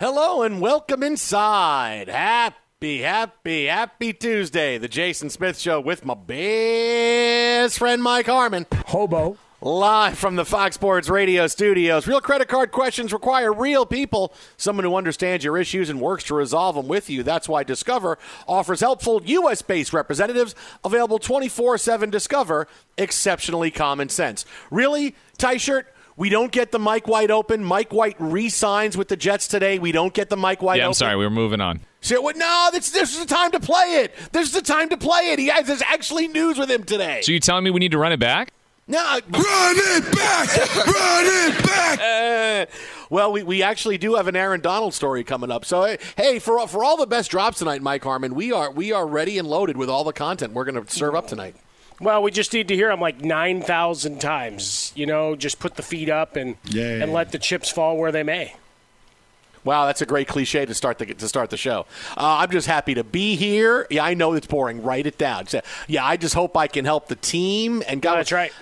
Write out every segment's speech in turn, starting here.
Hello and welcome inside. Happy, happy, happy Tuesday. The Jason Smith Show with my best friend Mike Harmon. Hobo. Live from the Fox Sports Radio studios. Real credit card questions require real people, someone who understands your issues and works to resolve them with you. That's why Discover offers helpful U.S. based representatives available 24 7 Discover, exceptionally common sense. Really? Tie shirt? We don't get the Mike White open. Mike White re-signs with the Jets today. We don't get the Mike White. Yeah, I'm open. sorry. We were moving on. So, what- no, this, this is the time to play it. This is the time to play it. He has there's actually news with him today. So you telling me we need to run it back? No, Run it back! Run it back! Uh, well, we, we actually do have an Aaron Donald story coming up. So hey, for for all the best drops tonight, Mike Harmon, we are we are ready and loaded with all the content we're going to serve up tonight. Well, we just need to hear them like 9,000 times. You know, just put the feet up and Yeah. and let the chips fall where they may. Wow, that's a great cliche to start the to start the show. Uh, I'm just happy to be here. Yeah, I know it's boring. Write it down. Yeah, I just hope I can help the team and No, God, that's right.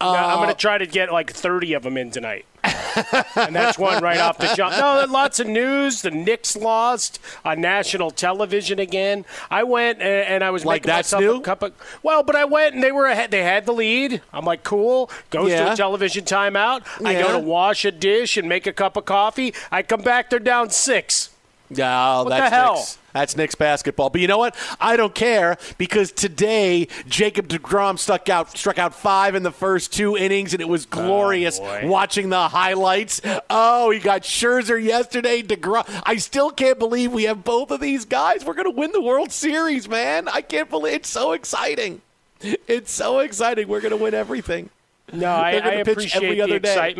No, I'm going to try to get like 30 of them in tonight. and that's one right off the jump. No, lots of news. The Knicks lost on national television again. I went and, and I was Like making that's myself new? a cup of. Well, but I went and they were ahead. They had the lead. I'm like, cool. Goes to a television timeout. I go to wash a dish and make a cup of coffee. I come back. They're down six. No, oh, What that's the hell? Knicks. That's Knicks basketball. But you know what? I don't care because today Jacob DeGrom struck out struck out five in the first two innings, and it was oh, glorious boy. watching the highlights. Oh, he got Scherzer yesterday. DeGrom. I still can't believe we have both of these guys. We're going to win the World Series, man. I can't believe it's so exciting. It's so exciting. We're going to win everything. No, I, I pitch appreciate every the other day.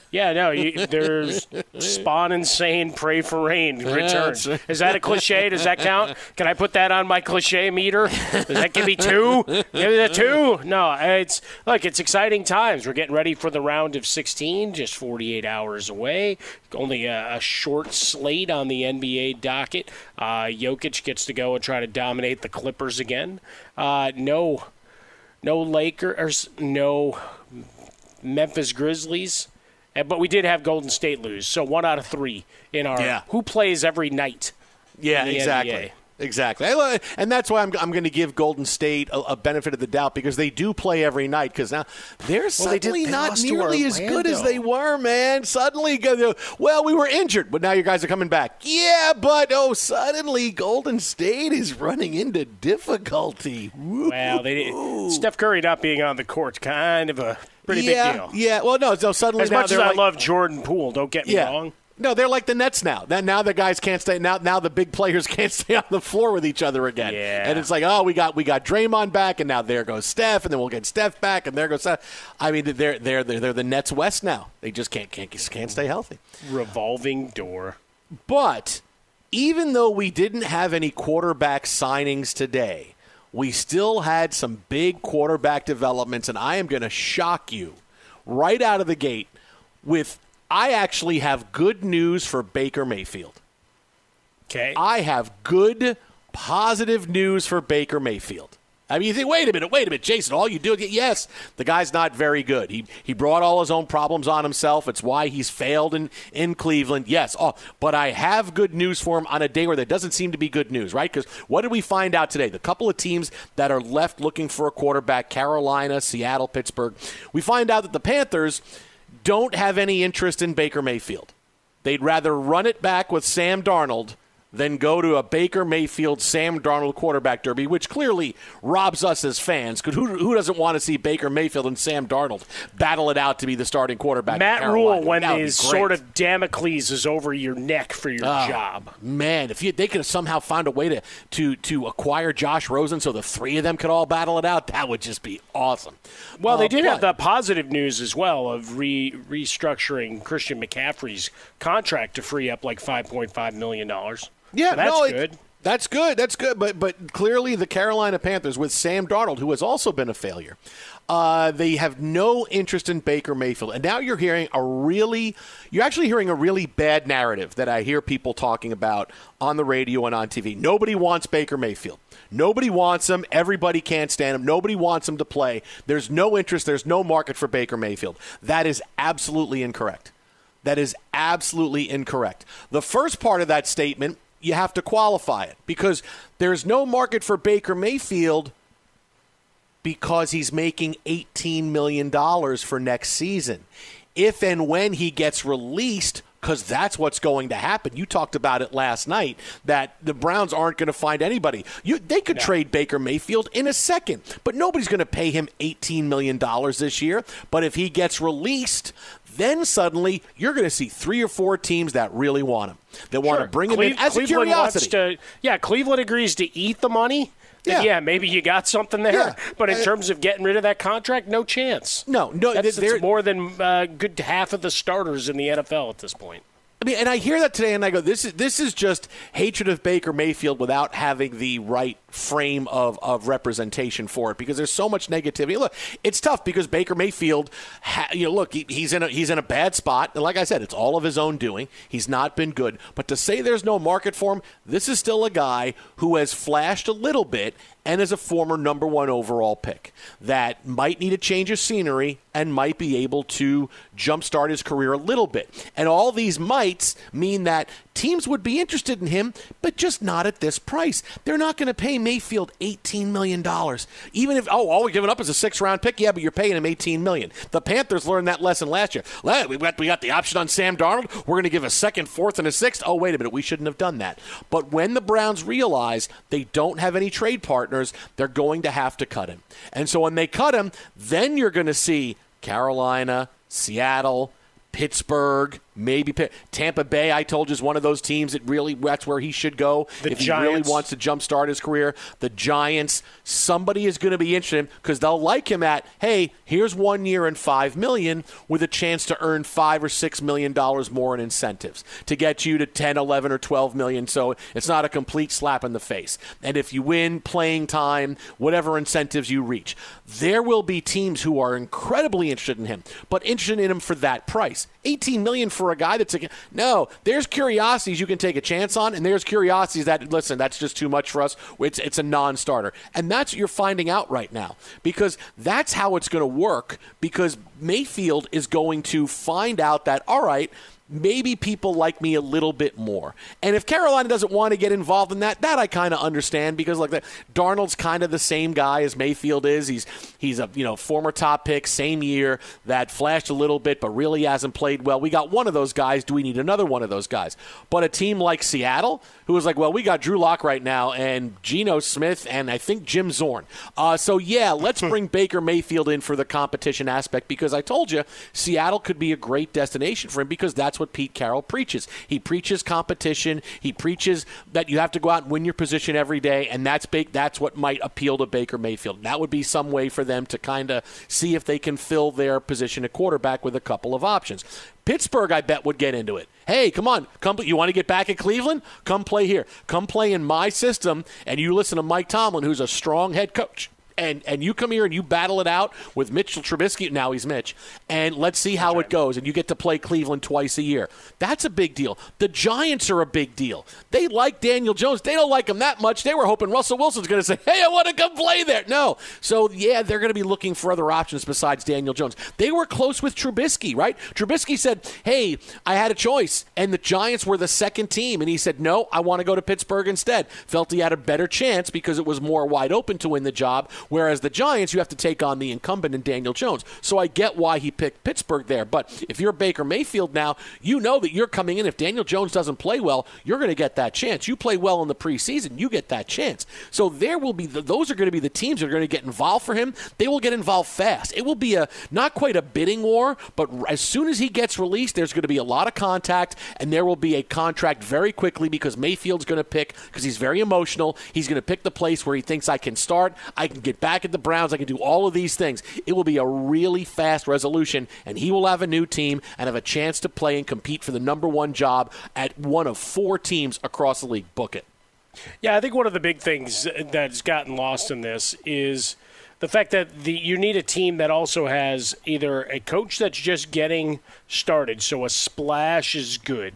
Yeah, no, you, there's Spahn and Sain, pray for rain returns. Is that a cliche? Does that count? Can I put that on my cliche meter? Does that give me two? Give me the two? No, it's look, it's exciting times. We're getting ready for the round of 16, just 48 hours away. Only a, a short slate on the NBA docket. Uh, Jokic gets to go and try to dominate the Clippers again. Uh, no, no Lakers, no Memphis Grizzlies. But we did have Golden State lose, so one out of three in our Yeah. who plays every night. Yeah, exactly. NBA. Exactly. And that's why I'm, I'm going to give Golden State a, a benefit of the doubt because they do play every night because now they're Well, they did- suddenly they not nearly as good as they were, man. Suddenly, well, we were injured, but now your guys are coming back. Yeah, but oh, suddenly Golden State is running into difficulty. Well, they did, Steph Curry not being on the court, kind of a pretty yeah, big deal. Yeah, well, no, so suddenly As now much as they're I like- love Jordan Poole, don't get me yeah. wrong. No, they're like the Nets now. That now the guys can't stay. Now, now the big players can't stay on the floor with each other again. Yeah. And it's like, oh, we got we got Draymond back, and now there goes Steph, and then we'll get Steph back, and there goes Steph. I mean, they're they're they're, they're the Nets West now. They just can't can't can't stay healthy. Revolving door. But even though we didn't have any quarterback signings today, we still had some big quarterback developments, and I am going to shock you right out of the gate with I actually have good news for Baker Mayfield. Okay. I have good, positive news for Baker Mayfield. I mean, you think, wait a minute, wait a minute, Jason, all you do, get, yes, the guy's not very good. He, he brought all his own problems on himself. It's why he's failed in, in Cleveland. Yes, oh, but I have good news for him on a day where there doesn't seem to be good news, right? Because what did we find out today? The couple of teams that are left looking for a quarterback Carolina, Seattle, Pittsburgh. We find out that the Panthers don't have any interest in Baker Mayfield. They'd rather run it back with Sam Darnold than go to a Baker Mayfield Sam Darnold quarterback derby, which clearly robs us as fans. 'Cause who, who doesn't want to see Baker Mayfield and Sam Darnold battle it out to be the starting quarterback? Matt Rhule, when That would be his sort of Damocles is over your neck for your Oh, job. Man, if you, they could somehow find a way to, to, to acquire Josh Rosen so the three of them could all battle it out, that would just be awesome. Well, Uh, they did have the positive news as well of re- restructuring Christian McCaffrey's contract to free up like five point five million dollars. Yeah, so that's no, it- good. That's good. That's good. But but clearly the Carolina Panthers with Sam Darnold, who has also been a failure, uh, they have no interest in Baker Mayfield. And now you're hearing a really, you're actually hearing a really bad narrative that I hear people talking about on the radio and on TV. Nobody wants Baker Mayfield. Nobody wants him. Everybody can't stand him. Nobody wants him to play. There's no interest. There's no market for Baker Mayfield. That is absolutely incorrect. That is absolutely incorrect. The first part of that statement, you have to qualify it because there's no market for Baker Mayfield because he's making $18 million for next season. If and when he gets released, because that's what's going to happen. You talked about it last night that the Browns aren't going to find anybody. You, they could trade Baker Mayfield in a second, but nobody's going to pay him $18 million this year. But if he gets released, then suddenly you're going to see three or four teams that really want him, that want to bring him Cle- in as Cleveland wants curiosity. to- yeah, Cleveland agrees to eat the money. Yeah. yeah, maybe you got something there. Yeah. But in terms of getting rid of that contract, no chance. No, no, That's, they're- more than uh, good half of the starters in the NFL at this point. I mean, and I hear that today, and I go, "This is this is just hatred of Baker Mayfield without having the right frame of, of representation for it." Because there's so much negativity. Look, it's tough because Baker Mayfield, ha, you know, look, he, he's in a, he's in a bad spot, and like I said, it's all of his own doing. He's not been good, but to say there's no market for him, this is still a guy who has flashed a little bit and as a former number one overall pick that might need a change of scenery and might be able to jumpstart his career a little bit. And all these mights mean that teams would be interested in him, but just not at this price. They're not going to pay Mayfield $18 million. Even if, oh, all we're giving up is a six round pick, yeah, but you're paying him 18 million. The Panthers learned that lesson last year. We got, we got the option on Sam Darnold. We're going to give a second, fourth, and a sixth. Oh, wait a minute. We shouldn't have done that. But when the Browns realize they don't have any trade partners, they're going to have to cut him. And so when they cut him, then you're going to see Carolina, Seattle, Pittsburgh, maybe Tampa Bay. I told you is one of those teams that really that's where he should go the if Giants. he really wants to jumpstart his career. The Giants. Somebody is going to be interested because they'll like him at hey, here's one year and five million with a chance to earn five or six million dollars more in incentives to get you to 10, 11, or 12 million. So it's not a complete slap in the face. And if you win playing time, whatever incentives you reach, there will be teams who are incredibly interested in him, but interested in him for that price. 18 million for a guy that's a, no. There's curiosities you can take a chance on, and there's curiosities that listen, that's just too much for us. It's it's a non-starter, and that's what you're finding out right now because that's how it's going to work. Because Mayfield is going to find out that all right, maybe people like me a little bit more. And if Carolina doesn't want to get involved in that, that I kind of understand because like that Darnold's kind of the same guy as Mayfield is. He's he's a you know former top pick, same year that flashed a little bit but really hasn't played well. We got one of those guys. Do we need another one of those guys? But a team like Seattle, who was like, well, we got Drew Lock right now and Geno Smith and I think Jim Zorn. Uh, so yeah, let's bring Baker Mayfield in for the competition aspect because I told you Seattle could be a great destination for him because that's what Pete Carroll preaches. He preaches competition. He preaches that you have to go out and win your position every day, and that's big, that's what might appeal to Baker Mayfield. That would be some way for them to kind of see if they can fill their position at quarterback with a couple of options. Pittsburgh, I bet, would get into it. Hey, come on, come. You want to get back at Cleveland? Come play here. Come play in my system, and you listen to Mike Tomlin, who's a strong head coach and and you come here and you battle it out with Mitchell Trubisky. Now he's Mitch, and let's see how it goes. And you get to play Cleveland twice a year. That's a big deal. The Giants are a big deal. They like Daniel Jones. They don't like him that much. They were hoping Russell Wilson's going to say, "Hey, I want to come play there." No. So yeah, they're going to be looking for other options besides Daniel Jones. They were close with Trubisky, right? Trubisky said, "Hey, I had a choice," and the Giants were the second team, and he said, "No, I want to go to Pittsburgh instead." Felt he had a better chance because it was more wide open to win the job. Whereas the Giants, you have to take on the incumbent in Daniel Jones. So I get why he picked Pittsburgh there. But if you're Baker Mayfield now, you know that you're coming in. If Daniel Jones doesn't play well, you're going to get that chance. You play well in the preseason, you get that chance. So there will be the, those are going to be the teams that are going to get involved for him. They will get involved fast. It will be a not quite a bidding war, but as soon as he gets released, there's going to be a lot of contact, and there will be a contract very quickly because Mayfield's going to pick because he's very emotional. He's going to pick the place where he thinks I can start. I can get back at the Browns. I can do all of these things. It will be a really fast resolution, and he will have a new team and have a chance to play and compete for the number one job at one of four teams across the league. Book it. Yeah, I think one of the big things that's gotten lost in this is the fact that the you need a team that also has either a coach that's just getting started, so a splash is good,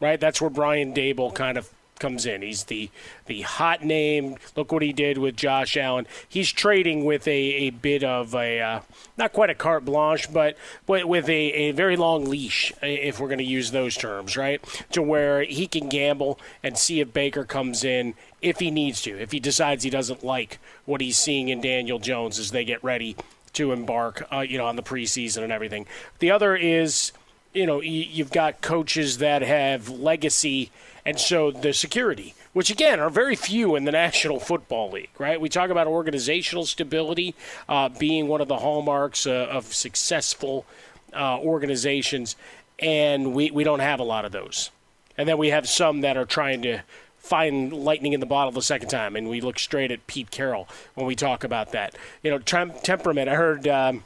right? That's where Brian Daboll kind of comes in. He's the the hot name. Look what he did with Josh Allen. He's trading with a, a bit of a uh, not quite a carte blanche, but with a, a very long leash, if we're going to use those terms, right? To where he can gamble and see if Baker comes in if he needs to, if he decides he doesn't like what he's seeing in Daniel Jones as they get ready to embark, uh, you know, on the preseason and everything. The other is, you know, you've got coaches that have legacy and so the security, which again are very few in the National Football League, right? We talk about organizational stability uh, being one of the hallmarks uh, of successful uh, organizations, and we, we don't have a lot of those. And then we have some that are trying to find lightning in the bottle the second time, and we look straight at Pete Carroll when we talk about that. You know, temperament. I heard. Um,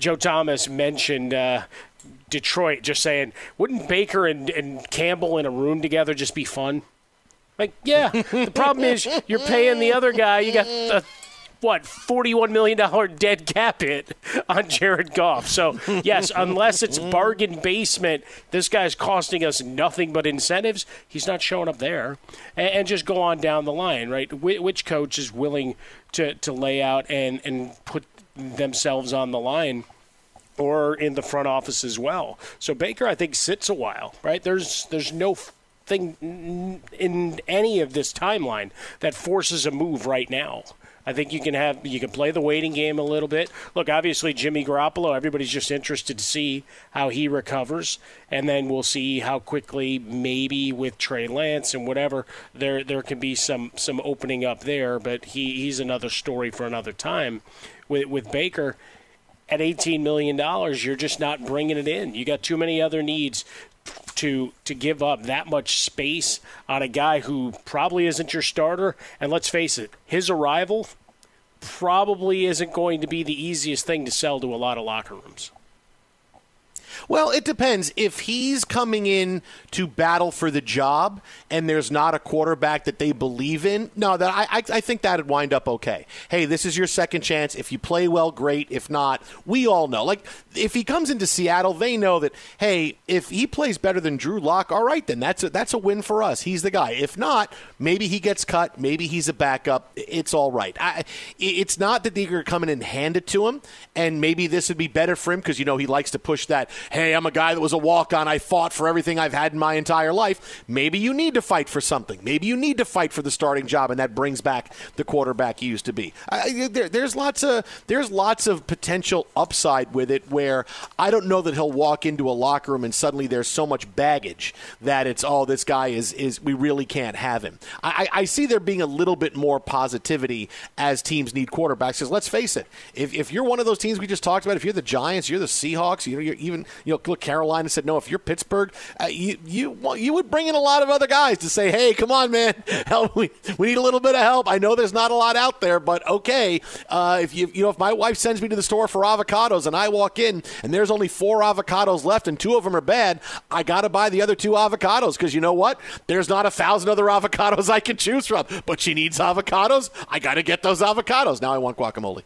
Joe Thomas mentioned uh, Detroit just saying, wouldn't Baker and, and Campbell in a room together just be fun? Like, yeah. the problem is you're paying the other guy. You got a what $41 million dead cap hit on Jared Goff. So, yes, unless it's bargain basement, this guy's costing us nothing but incentives. He's not showing up there. And, and just go on down the line, right? Wh- which coach is willing to, to lay out and, and put themselves on the line? Or in the front office as well. So Baker, I think, sits a while, right? There's there's no thing in any of this timeline that forces a move right now. I think you can have you can play the waiting game a little bit. Look, obviously Jimmy Garoppolo, everybody's just interested to see how he recovers, and then we'll see how quickly maybe with Trey Lance and whatever there there can be some some opening up there. But he, he's another story for another time. With with Baker, at $18 million, you're just not bringing it in. You got too many other needs to to give up that much space on a guy who probably isn't your starter. And let's face it, his arrival probably isn't going to be the easiest thing to sell to a lot of locker rooms. Well, it depends. If he's coming in to battle for the job and there's not a quarterback that they believe in, no, that I, I, I think that'd wind up okay. Hey, this is your second chance. If you play well, great. If not, we all know. Like if he comes into Seattle, they know that hey, if he plays better than Drew Lock, all right, then that's a, that's a win for us. He's the guy. If not, maybe he gets cut. Maybe he's a backup. It's all right. I, it's not that they're going to come in and hand it to him, and maybe this would be better for him because you know he likes to push that. Hey, I'm a guy that was a walk on. I fought for everything I've had in my entire life. Maybe you need to fight for something. Maybe you need to fight for the starting job, and that brings back the quarterback you used to be. I, there, there's lots of there's lots of potential upside with it. Where I don't know that he'll walk into a locker room and suddenly there's so much baggage that it's oh this guy is is we really can't have him. I, I see there being a little bit more positivity as teams need quarterbacks. Because let's face it, if, if you're one of those teams we just talked about, if you're the Giants, you're the Seahawks, you know, you're even you know look Carolina said no. If you're Pittsburgh, uh, you you well, you would bring in a lot of other guys to say, hey, come on, man, help we we need a little bit of help. I know there's not a lot out there, but okay, uh, if you you know if my wife sends me to the store for avocados and I walk in and there's only four avocados left and two of them are bad, I got to buy the other two avocados because you know what? There's not a thousand other avocados I can choose from, but she needs avocados. I got to get those avocados. Now I want guacamole.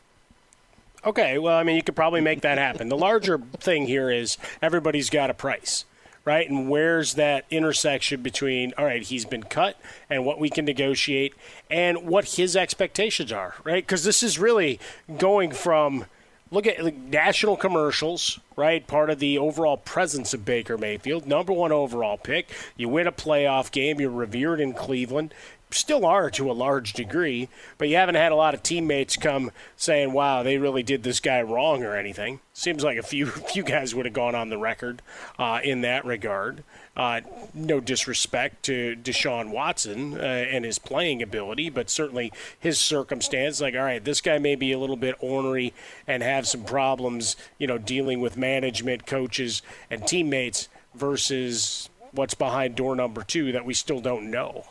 Okay, well, I mean, you could probably make that happen. The larger thing here is everybody's got a price, right? And where's that intersection between, all right, he's been cut and what we can negotiate and what his expectations are, right? Because this is really going from look at national commercials, right? Part of the overall presence of Baker Mayfield, number one overall pick. You win a playoff game, you're revered in Cleveland still are to a large degree, but you haven't had a lot of teammates come saying, "Wow, they really did this guy wrong" or anything. Seems like a few few guys would have gone on the record uh, in that regard. Uh, no disrespect to Deshaun Watson uh, and his playing ability, but certainly his circumstance. Like, all right, this guy may be a little bit ornery and have some problems, you know, dealing with management, coaches, and teammates versus what's behind door number two that we still don't know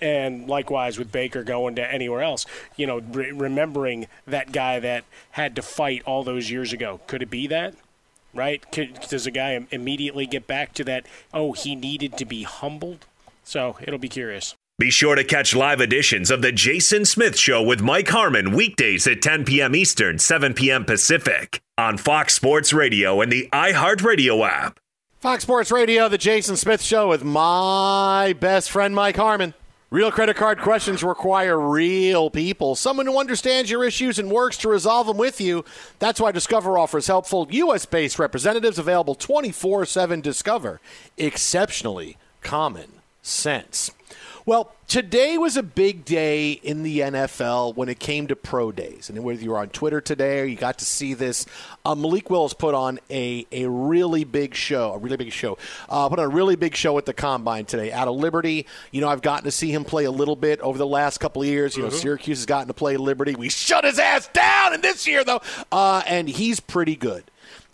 and likewise with Baker going to anywhere else. You know, re- remembering that guy that had to fight all those years ago. Could it be that? Right? Could, does a guy immediately get back to that? Oh, he needed to be humbled. So it'll be curious. Be sure to catch live editions of the Jason Smith Show with Mike Harmon weekdays at 10 p.m. Eastern, 7 p.m. Pacific on Fox Sports Radio and the iHeartRadio app. Fox Sports Radio, the Jason Smith Show with my best friend Mike Harmon. Real credit card questions require real people, someone who understands your issues and works to resolve them with you. That's why Discover offers helpful U.S. based representatives available 24 7 Discover. Exceptionally common sense. Well, today was a big day in the NFL when it came to pro days. And whether you were on Twitter today or you got to see this, uh, Malik Willis put on a, a really big show, a really big show. Uh, put on a really big show at the Combine today out of Liberty. You know, I've gotten to see him play a little bit over the last couple of years. You know, mm-hmm. Syracuse has gotten to play Liberty. We shut his ass down in this year, though. Uh, and he's pretty good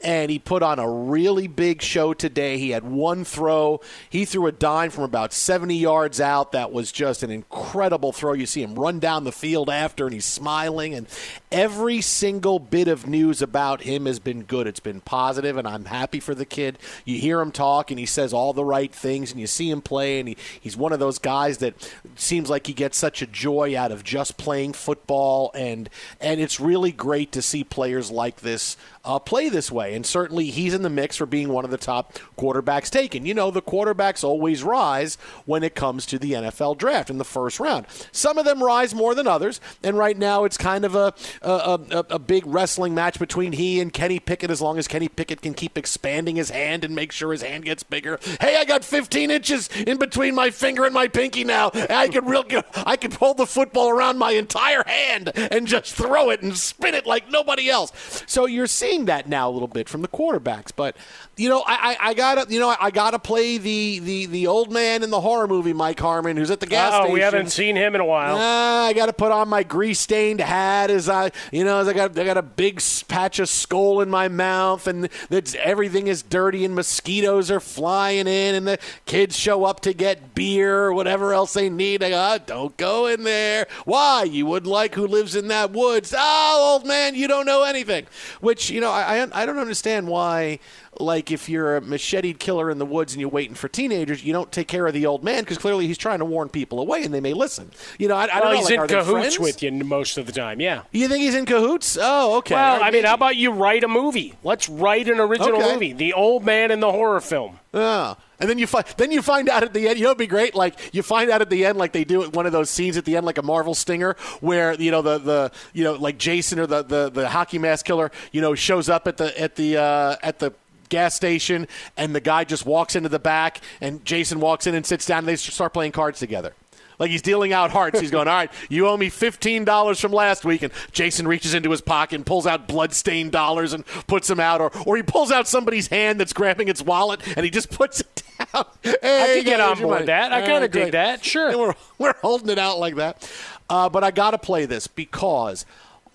and he put on a really big show today. He had one throw. He threw a dime from about 70 yards out that was just an incredible throw. You see him run down the field after, and he's smiling. And every single bit of news about him has been good. It's been positive, and I'm happy for the kid. You hear him talk, and he says all the right things, and you see him play, and he, he's one of those guys that seems like he gets such a joy out of just playing football, and and it's really great to see players like this uh, play this way. And certainly he's in the mix for being one of the top quarterbacks taken. You know, the quarterbacks always rise when it comes to the NFL draft in the first round. Some of them rise more than others, and right now it's kind of a a, a, a big wrestling match between he and Kenny Pickett. As long as Kenny Pickett can keep expanding his hand and make sure his hand gets bigger. Hey, I got 15 inches in between my finger and my pinky now. I can real I can hold the football around my entire hand and just throw it and spin it like nobody else. So you're seeing that now a little bit from the quarterbacks, but you know, I, I, I, gotta, you know, I gotta play the, the, the old man in the horror movie, Mike Harmon, who's at the gas oh, station. we haven't seen him in a while. Uh, I gotta put on my grease stained hat as I, you know, as I got, I got a big patch of skull in my mouth, and that's everything is dirty, and mosquitoes are flying in, and the kids show up to get beer or whatever else they need. I go, oh, don't go in there. Why? You wouldn't like who lives in that woods. Oh, old man, you don't know anything. Which you know, I, I, I don't understand why like if you're a macheted killer in the woods and you're waiting for teenagers, you don't take care of the old man because clearly he's trying to warn people away and they may listen. You know, I, I well, don't know. He's like, in cahoots with you most of the time. Yeah. You think he's in cahoots? Oh, okay. Well, I mean, how about you write a movie? Let's write an original okay. movie, The Old Man in the Horror Film. Oh. And then you find then you find out at the end. You know, it'd be great. Like you find out at the end, like they do at one of those scenes at the end, like a Marvel stinger, where you know the the you know like Jason or the the, the hockey mask killer, you know, shows up at the at the uh, at the gas station and the guy just walks into the back and Jason walks in and sits down and they start playing cards together. Like he's dealing out hearts. He's going, all right, you owe me $15 from last week. And Jason reaches into his pocket and pulls out blood-stained dollars and puts them out. Or, or he pulls out somebody's hand that's grabbing its wallet and he just puts it Hey, I can get on board that. I kind of dig that. Sure. And we're, we're holding it out like that. Uh, but I got to play this because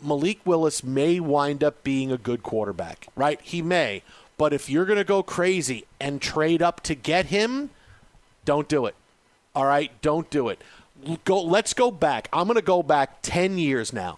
Malik Willis may wind up being a good quarterback, right? He may. But if you're going to go crazy and trade up to get him, don't do it. All right, don't do it. Go. Let's go back. I'm going to go back 10 years now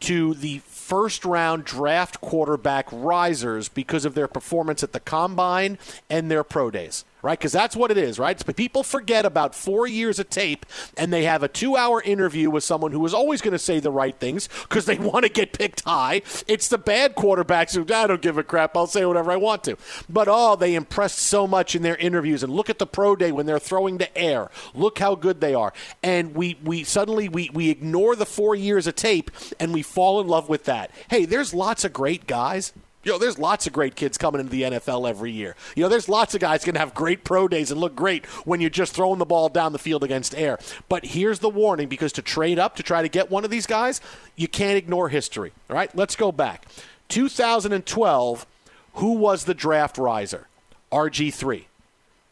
to the first round draft quarterback risers because of their performance at the combine and their pro days right? Because that's what it is, right? But people forget about four years of tape and they have a two hour interview with someone who is always going to say the right things because they want to get picked high. It's the bad quarterbacks who, I don't give a crap. I'll say whatever I want to. But oh, they impressed so much in their interviews. And look at the pro day when they're throwing the air. Look how good they are. And we, we suddenly we, we ignore the four years of tape and we fall in love with that. Hey, there's lots of great guys you know, there's lots of great kids coming into the NFL every year. You know, there's lots of guys going to have great pro days and look great when you're just throwing the ball down the field against air. But here's the warning because to trade up to try to get one of these guys, you can't ignore history. All right, let's go back. 2012, who was the draft riser? RG3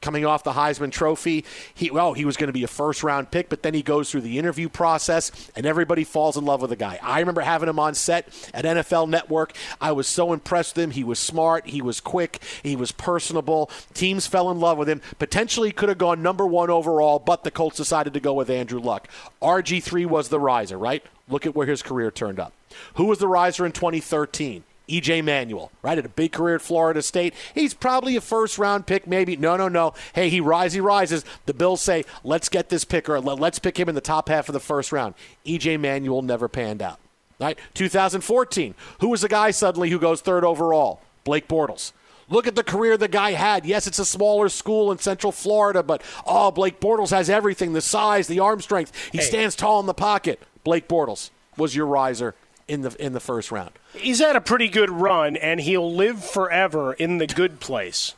coming off the Heisman Trophy. He well, he was going to be a first round pick, but then he goes through the interview process, and everybody falls in love with the guy. I remember having him on set at NFL Network. I was so impressed with him. He was smart, he was quick, he was personable. Teams fell in love with him. Potentially could have gone number one overall, but the Colts decided to go with Andrew Luck. RG three was the riser, right? Look at where his career turned up. Who was the riser in 2013? EJ Manuel, right? Had a big career at Florida State. He's probably a first round pick, maybe. No, no, no. Hey, he rises, he rises. The Bills say, let's get this picker. Let's pick him in the top half of the first round. EJ Manuel never panned out. Right? 2014. Who was the guy suddenly who goes third overall? Blake Bortles. Look at the career the guy had. Yes, it's a smaller school in Central Florida, but oh, Blake Bortles has everything the size, the arm strength. He hey. stands tall in the pocket. Blake Bortles was your riser in the in the first round. He's had a pretty good run, and he'll live forever in the good place.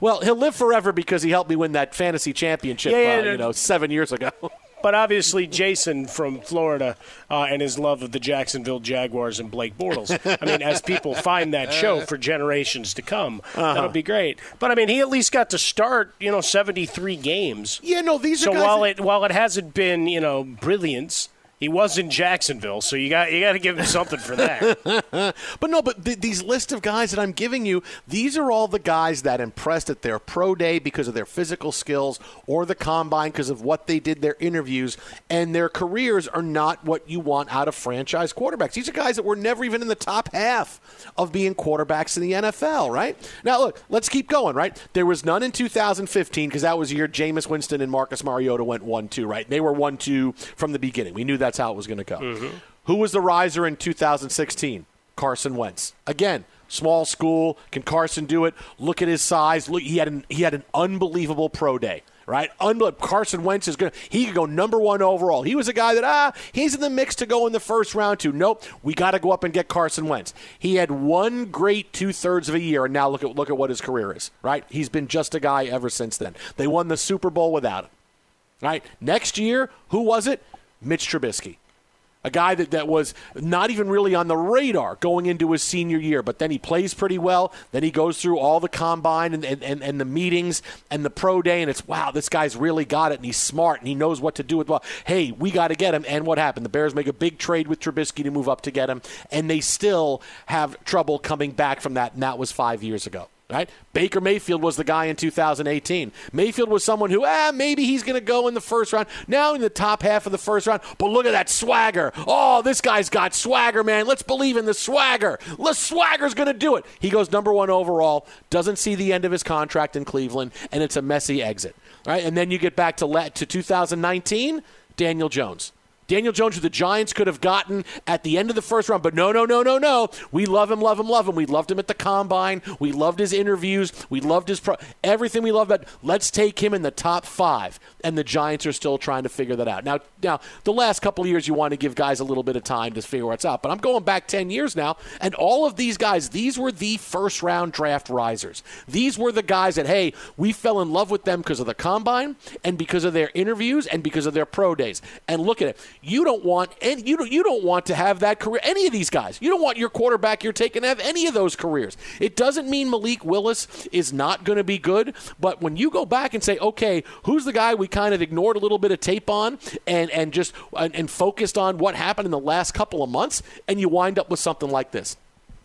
Well, he'll live forever because he helped me win that fantasy championship, yeah, yeah, uh, you know, seven years ago. But obviously, Jason from Florida uh, and his love of the Jacksonville Jaguars and Blake Bortles. I mean, as people find that show for generations to come, uh-huh. that'll be great. But I mean, he at least got to start, you know, seventy three games. Yeah, no, these so are while that- it while it hasn't been, you know, brilliance he was in Jacksonville, so you got you got to give him something for that. but no, but th- these list of guys that I'm giving you, these are all the guys that impressed at their pro day because of their physical skills or the combine because of what they did their interviews and their careers are not what you want out of franchise quarterbacks. These are guys that were never even in the top half of being quarterbacks in the NFL, right? Now look, let's keep going, right? There was none in 2015 because that was the year Jameis Winston and Marcus Mariota went 1-2, right? They were 1-2 from the beginning. We knew that that's how it was going to go. Mm-hmm. Who was the riser in 2016? Carson Wentz. Again, small school. Can Carson do it? Look at his size. Look, he had an, he had an unbelievable pro day. Right. Carson Wentz is going. to He could go number one overall. He was a guy that ah, he's in the mix to go in the first round too. Nope, we got to go up and get Carson Wentz. He had one great two thirds of a year, and now look at look at what his career is. Right, he's been just a guy ever since then. They won the Super Bowl without him. Right, next year, who was it? Mitch Trubisky. A guy that, that was not even really on the radar going into his senior year, but then he plays pretty well. Then he goes through all the combine and, and, and the meetings and the pro day, and it's wow, this guy's really got it, and he's smart, and he knows what to do with well. Hey, we got to get him. And what happened? The Bears make a big trade with Trubisky to move up to get him, and they still have trouble coming back from that, and that was five years ago right? Baker Mayfield was the guy in 2018. Mayfield was someone who, ah, maybe he's going to go in the first round. Now in the top half of the first round, but look at that swagger. Oh, this guy's got swagger, man. Let's believe in the swagger. The swagger's going to do it. He goes number one overall, doesn't see the end of his contract in Cleveland, and it's a messy exit, right? And then you get back to, to 2019, Daniel Jones. Daniel Jones, who the Giants could have gotten at the end of the first round, but no, no, no, no, no. We love him, love him, love him. We loved him at the combine. We loved his interviews. We loved his pro- everything we loved. But let's take him in the top five, and the Giants are still trying to figure that out. Now, now the last couple of years, you want to give guys a little bit of time to figure what's out. But I'm going back ten years now, and all of these guys, these were the first round draft risers. These were the guys that hey, we fell in love with them because of the combine and because of their interviews and because of their pro days. And look at it you don't want any, you don't you don't want to have that career. Any of these guys, you don't want your quarterback you're taking to have any of those careers. It doesn't mean Malik Willis is not going to be good, but when you go back and say, okay, who's the guy we kind of ignored a little bit of tape on and and just and, and focused on what happened in the last couple of months, and you wind up with something like this.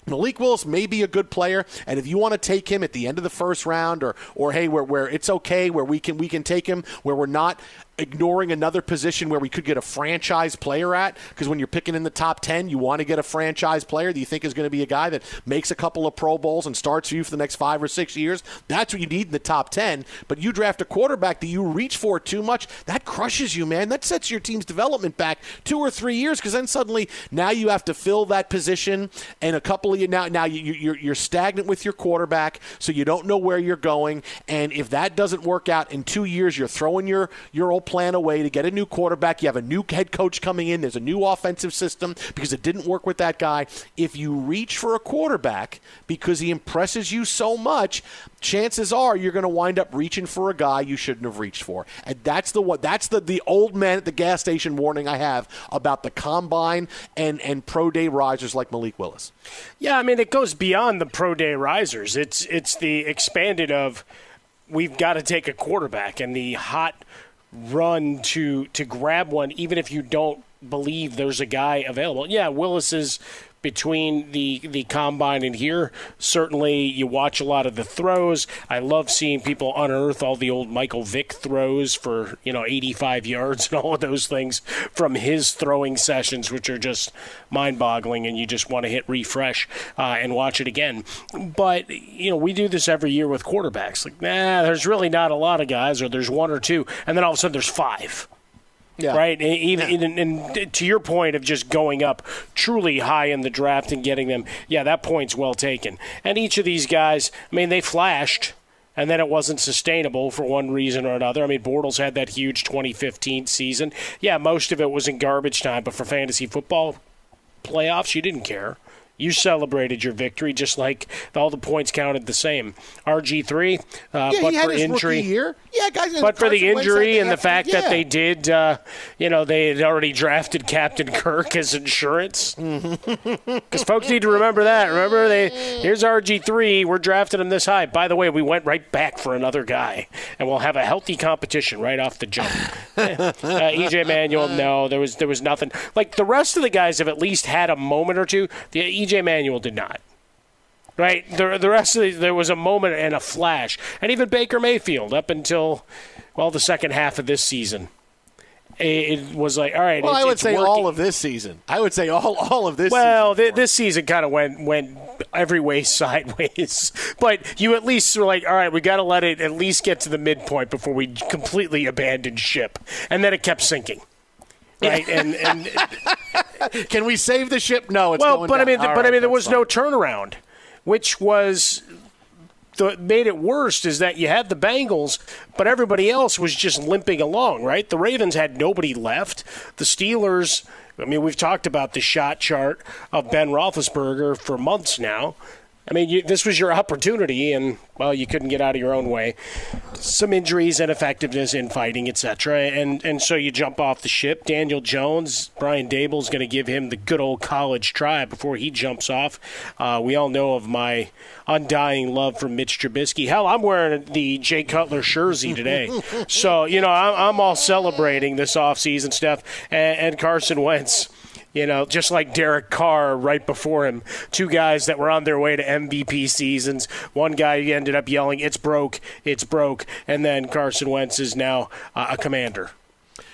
Malik Willis may be a good player, and if you want to take him at the end of the first round, or or hey, where where it's okay, where we can we can take him, where we're not ignoring another position where we could get a franchise player at? Because when you're picking in the top 10 you want to get a franchise player. That you think is going to be a guy that makes a couple of pro bowls and starts for you for the next five or six years? That's what you need in the top 10 but you draft a quarterback that you reach for too much that crushes you man. That sets your team's development back two or three years because then suddenly now you have to fill that position and a couple of you now now you, you're, you're stagnant with your quarterback so you don't know where you're going. And if that doesn't work out in two years you're throwing your your old plan away to get a new quarterback. You have a new head coach coming in. There's a new offensive system because it didn't work with that guy. If you reach for a quarterback because he impresses you so much, chances are you're going to wind up reaching for a guy you shouldn't have reached for. And that's the what that's the the old man at the gas station warning I have about the combine and and pro day risers like Malik Willis. Yeah, I mean it goes beyond the pro day risers. It's it's the expanded of we've got to take a quarterback and the hot run to to grab one, even if you don't believe there's a guy available. Yeah, Willis is between the the combine and here. Certainly, you watch a lot of the throws. I love seeing people unearth all the old Michael Vick throws for you know 85 yards and all of those things from his throwing sessions, which are just mind-boggling, and you just want to hit refresh uh, and watch it again. But you know, we do this every year with quarterbacks. Like, nah, there's really not a lot of guys, or there's one or two, and then all of a sudden there's five yeah. Right. And, even, yeah. and, and, to your point of just going up truly high in the draft and getting them, yeah, that point's well taken. And each of these guys, I mean, they flashed. And then it wasn't sustainable for one reason or another. I mean, Bortles had that huge 2015 season. Yeah, most of it was in garbage time, but for fantasy football playoffs, you didn't care You celebrated your victory just like all the points counted the same. RG3, uh, Yeah, but he had for his injury. year. Yeah, guys. But for the injury and the fact that they did, uh, you know, they had already drafted Captain Kirk as insurance. Because folks need to remember that. Remember, they here's RG3. We're drafting him this high. By the way, we went right back for another guy, and we'll have a healthy competition right off the jump. Uh, EJ Manuel, no, there was there was nothing. Like the rest of the guys have at least had a moment or two. The EJ Manuel did not. Right, the the rest of the, there was a moment and a flash, and even Baker Mayfield up until well the second half of this season, it, was like all right. Well, I would say working. all of this season. I would say all all of this. Well, th- this season kind of went went every way sideways, but you at least were like, all right, we got to let it at least get to the midpoint before we completely abandon ship, and then it kept sinking. Right, and and Can we save the ship? No, it's well, going but I mean, but I mean, there was fine. no turnaround, which was the made it worst is that you had the Bengals, but everybody else was just limping along. Right, the Ravens had nobody left. The Steelers. I mean, we've talked about the shot chart of Ben Roethlisberger for months now. I mean, you, this was your opportunity, and well, you couldn't get out of your own way. Some injuries, ineffectiveness in fighting, etc., and and so you jump off the ship. Daniel Jones, Brian Daboll's going to give him the good old college try before he jumps off. Uh, we all know of my undying love for Mitch Trubisky. Hell, I'm wearing the Jay Cutler jersey today, so you know I'm, I'm all celebrating this offseason stuff. And, and Carson Wentz. You know, just like Derek Carr right before him, two guys that were on their way to MVP seasons. One guy ended up yelling, "It's broke, it's broke," and then Carson Wentz is now uh, a commander.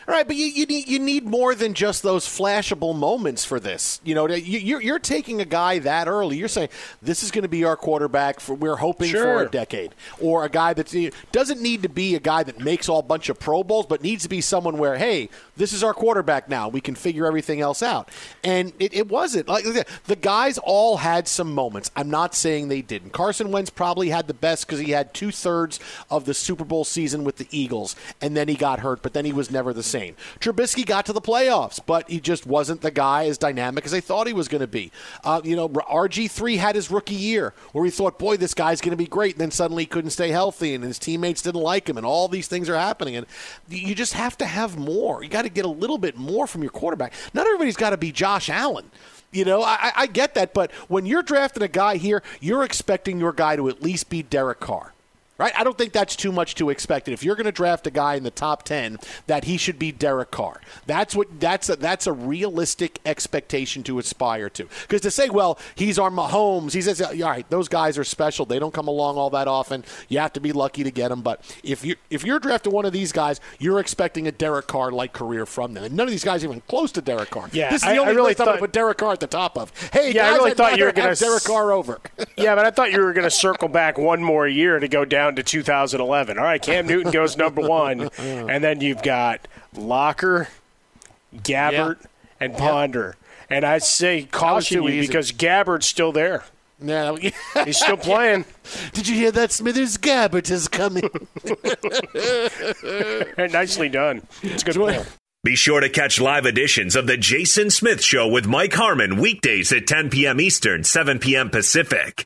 All right, but you, you need you need more than just those flashable moments for this. You know, you, you're you're taking a guy that early. You're saying this is going to be our quarterback. For we're hoping for a decade, or a guy that doesn't need to be a guy that makes all bunch of Pro Bowls, but needs to be someone where, hey, this is our quarterback now. We can figure everything else out. And it, it wasn't like the guys all had some moments. I'm not saying they didn't. Carson Wentz probably had the best because he had two thirds of the Super Bowl season with the Eagles, and then he got hurt, but then he was never the same. Trubisky got to the playoffs, but he just wasn't the guy as dynamic as they thought he was going to be. Uh, you know, RG3 had his rookie year where we thought, boy, this guy's going to be great. And then suddenly he couldn't stay healthy, and his teammates didn't like him, and all these things are happening. And you just have to have more. You got to get a little bit more from your quarterback. Not everybody's got to be Josh Allen. You know, I, I get that, but when you're drafting a guy here, you're expecting your guy to at least be Derek Carr. Right? I don't think that's too much to expect. If you're going to draft a guy in the top 10, that he should be Derek Carr. That's what that's a, that's a realistic expectation to aspire to. Because to say, well, he's our Mahomes, he says, all right, those guys are special. They don't come along all that often. You have to be lucky to get them. But if you if you're drafting one of these guys, you're expecting a Derek Carr like career from them. And none of these guys are even close to Derek Carr. Yeah, this is I- the only I really list I'm going thought- to put Derek Carr at the top of. Hey, Yeah, I really I'd thought you were gonna Derek Carr over. Yeah, but I thought you were going to circle back one more year to go down to 2011. All right, Cam Newton goes number one, and then you've got Locker, Gabbert, and Ponder. And I say caution too you easy. because Gabbert's still there. Yeah, He's still playing. Did you hear that? Smithers Gabbert is coming. Hey, nicely done. It's a good pull. Be sure to catch live editions of The Jason Smith Show with Mike Harmon weekdays at 10 p.m. Eastern, 7 p.m. Pacific.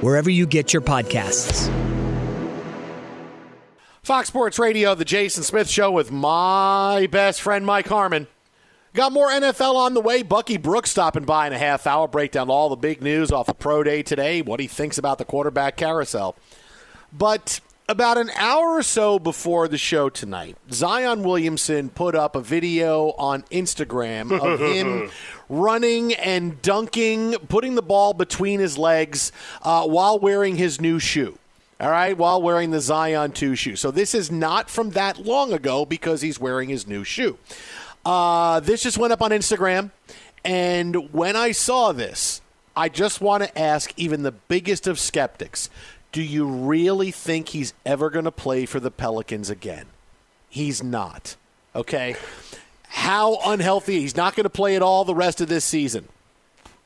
wherever you get your podcasts. Fox Sports Radio, the Jason Smith Show with my best friend Mike Harmon. Got more NFL on the way. Bucky Brooks stopping by in a half hour. Break down all the big news off of Pro Day today, what he thinks about the quarterback carousel. But about an hour or so before the show tonight, Zion Williamson put up a video on Instagram of him running and dunking, putting the ball between his legs uh, while wearing his new shoe. All right, while wearing the Zion 2 shoe. So this is not from that long ago because he's wearing his new shoe. Uh, this just went up on Instagram, and when I saw this, I just want to ask even the biggest of skeptics do you really think he's ever going to play for the Pelicans again? He's not. Okay? How unhealthy? He's not going to play at all the rest of this season.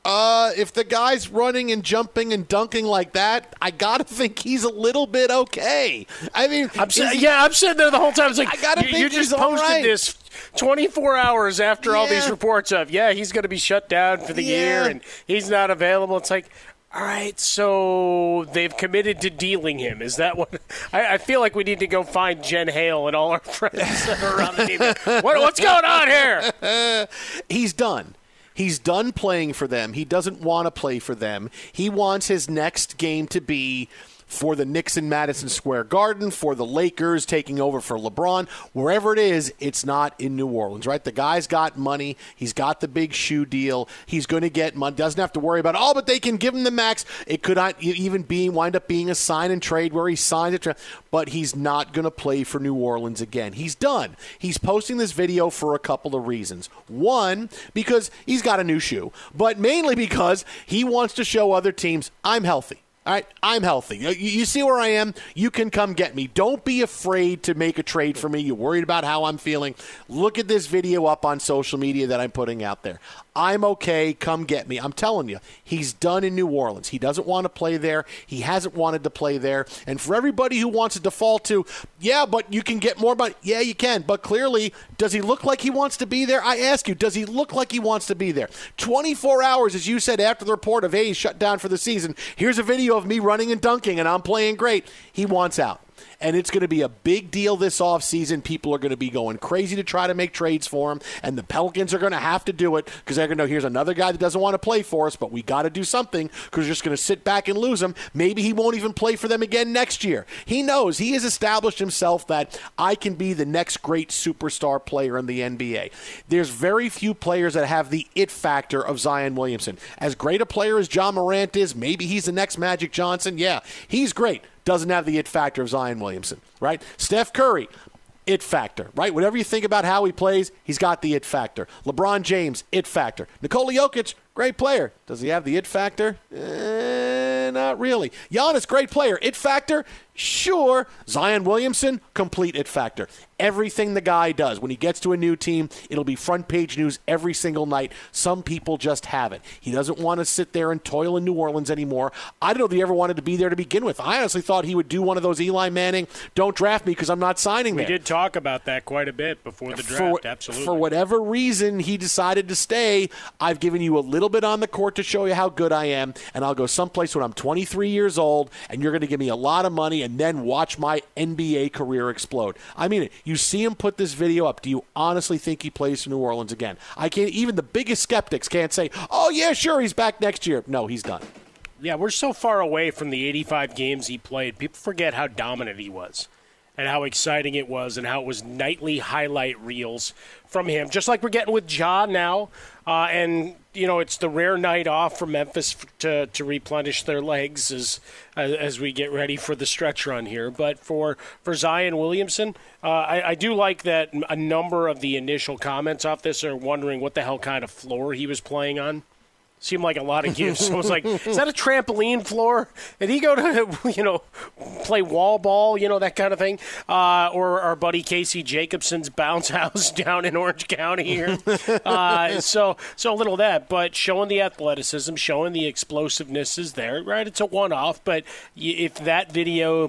Uh, if the guy's running and jumping and dunking like that, I gotta think he's a little bit okay. I mean, I'm si- yeah, I'm sitting there the whole time. It's like I gotta you, think you just he's posted right. this 24 hours after all these reports of yeah, he's going to be shut down for the Yeah. year and he's not available. It's like. All right, so they've committed to dealing him. Is that what? I, I feel like we need to go find Jen Hale and all our friends that are around the team. What, what's going on here? he's done. He's done playing for them. He doesn't want to play for them. He wants his next game to be for the Knicks in Madison Square Garden, for the Lakers taking over for LeBron, wherever it is, it's not in New Orleans, right? The guy's got money. He's got the big shoe deal. He's going to get money. Doesn't have to worry about, oh, but they can give him the max. It could even be wind up being a sign and trade where he signs it. But he's not going to play for New Orleans again. He's done. He's posting this video for a couple of reasons. One, because he's got a new shoe, but mainly because he wants to show other teams, I'm healthy. I'm healthy. You, you see where I am? You can come get me. Don't be afraid to make a trade for me. You're worried about how I'm feeling. Look at this video up on social media that I'm putting out there. I'm okay. Come get me. I'm telling you, he's done in New Orleans. He doesn't want to play there. He hasn't wanted to play there. And for everybody who wants to default to, yeah, but you can get more money. Yeah, you can. But clearly, does he look like he wants to be there? I ask you, does he look like he wants to be there? 24 hours, as you said, after the report of, he's shut down for the season. Here's a video of me running and dunking, and I'm playing great. He wants out and it's going to be a big deal this offseason. People are going to be going crazy to try to make trades for him, and the Pelicans are going to have to do it because they're going to know here's another guy that doesn't want to play for us, but we got to do something because we're just going to sit back and lose him. Maybe he won't even play for them again next year. He knows he has established himself that I can be the next great superstar player in the NBA. There's very few players that have the it factor of Zion Williamson. As great a player as Ja Morant is, maybe he's the next Magic Johnson. Yeah, he's great doesn't have the it factor of Zion Williamson, right? Steph Curry, it factor, right? Whatever you think about how he plays, he's got the it factor. LeBron James, it factor. Nikola Jokic, great player. Does he have the it factor? Eh, not really. Giannis, great player. It factor? Sure. Zion Williamson, complete it factor. Everything the guy does when he gets to a new team, it'll be front page news every single night. Some people just have it. He doesn't want to sit there and toil in New Orleans anymore. I don't know if he ever wanted to be there to begin with. I honestly thought he would do one of those Eli Manning, don't draft me because I'm not signing We there. did talk about that quite a bit before the draft. For, Absolutely. for whatever reason, he decided to stay. I've given you a little bit on the court to show you how good I am, and I'll go someplace when I'm 23 years old, and you're going to give me a lot of money, and then watch my NBA career explode. I mean it. You see him put this video up. Do you honestly think he plays for New Orleans again? I can't. Even the biggest skeptics can't say, "Oh yeah, sure, he's back next year." No, he's done. Yeah, we're so far away from the 85 games he played. People forget how dominant he was and how exciting it was and how it was nightly highlight reels from him. Just like we're getting with Ja now. Uh, and, you know, it's the rare night off for Memphis to, to replenish their legs as, as as we get ready for the stretch run here. But for, for Zion Williamson, uh, I, I do like that a number of the initial comments off this are wondering what the hell kind of floor he was playing on seemed like a lot of gifts. So I was like, is that a trampoline floor? Did he go to, you know, play wall ball, you know, that kind of thing? Uh, or our buddy Casey Jacobsen's bounce house down in Orange County here. uh, so, so a little of that, but showing the athleticism, showing the explosiveness is there, right? It's a one off, but if that video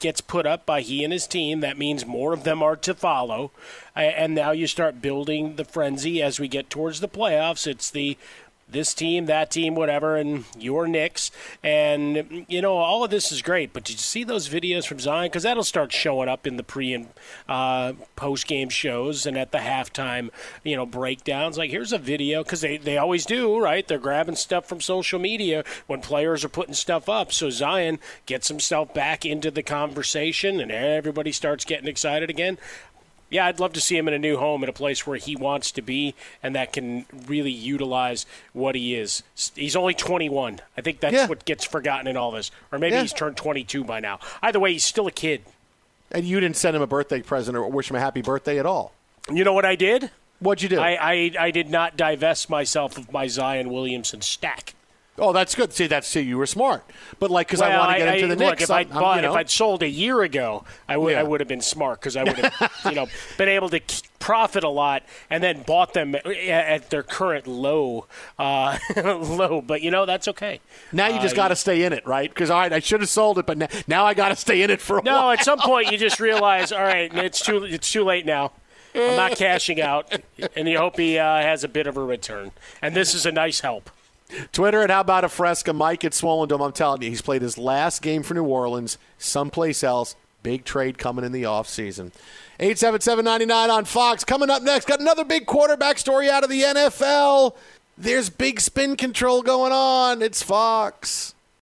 gets put up by he and his team, that means more of them are to follow. And now you start building the frenzy as we get towards the playoffs. It's the this team, that team, whatever, and your Knicks. And, you know, all of this is great. But did you see those videos from Zion? Because that'll start showing up in the pre and uh, post game shows and at the halftime, you know, breakdowns. Like, here's a video, because they, they always do, right? They're grabbing stuff from social media when players are putting stuff up. So Zion gets himself back into the conversation and everybody starts getting excited again yeah, I'd love to see him in a new home in a place where he wants to be and that can really utilize what he is. He's only 21. I think that's Yeah. what gets forgotten in all this. Or maybe Yeah. he's turned 22 by now. Either way, he's still a kid. And you didn't send him a birthday present or wish him a happy birthday at all. You know what I did? What'd you do? I, I, I did not divest myself of my Zion Williamson stack. Oh, that's good. See, that's see, you were smart. But like, because I want to get into the look, Knicks. If I I'm- bought, you know. if I'd sold a year ago, I would Yeah. I would have been smart because I would have you know been able to profit a lot and then bought them at, their current low uh, low. But you know that's okay. now you just Uh, got to stay in it, right? Because all right, I should have sold it, but now, now I got to stay in it for a No, while. at some point you just realize, all right, it's too it's too late now. I'm not cashing out, and you hope he uh, has a bit of a return. And this is a nice help. Twitter and how about a Fresca? Mike at Swollen Dome. I'm telling you, he's played his last game for New Orleans, someplace else. Big trade coming in the offseason. 877-99 on Fox. Coming up next, got another big quarterback story out of the NFL. There's big spin control going on. It's Fox.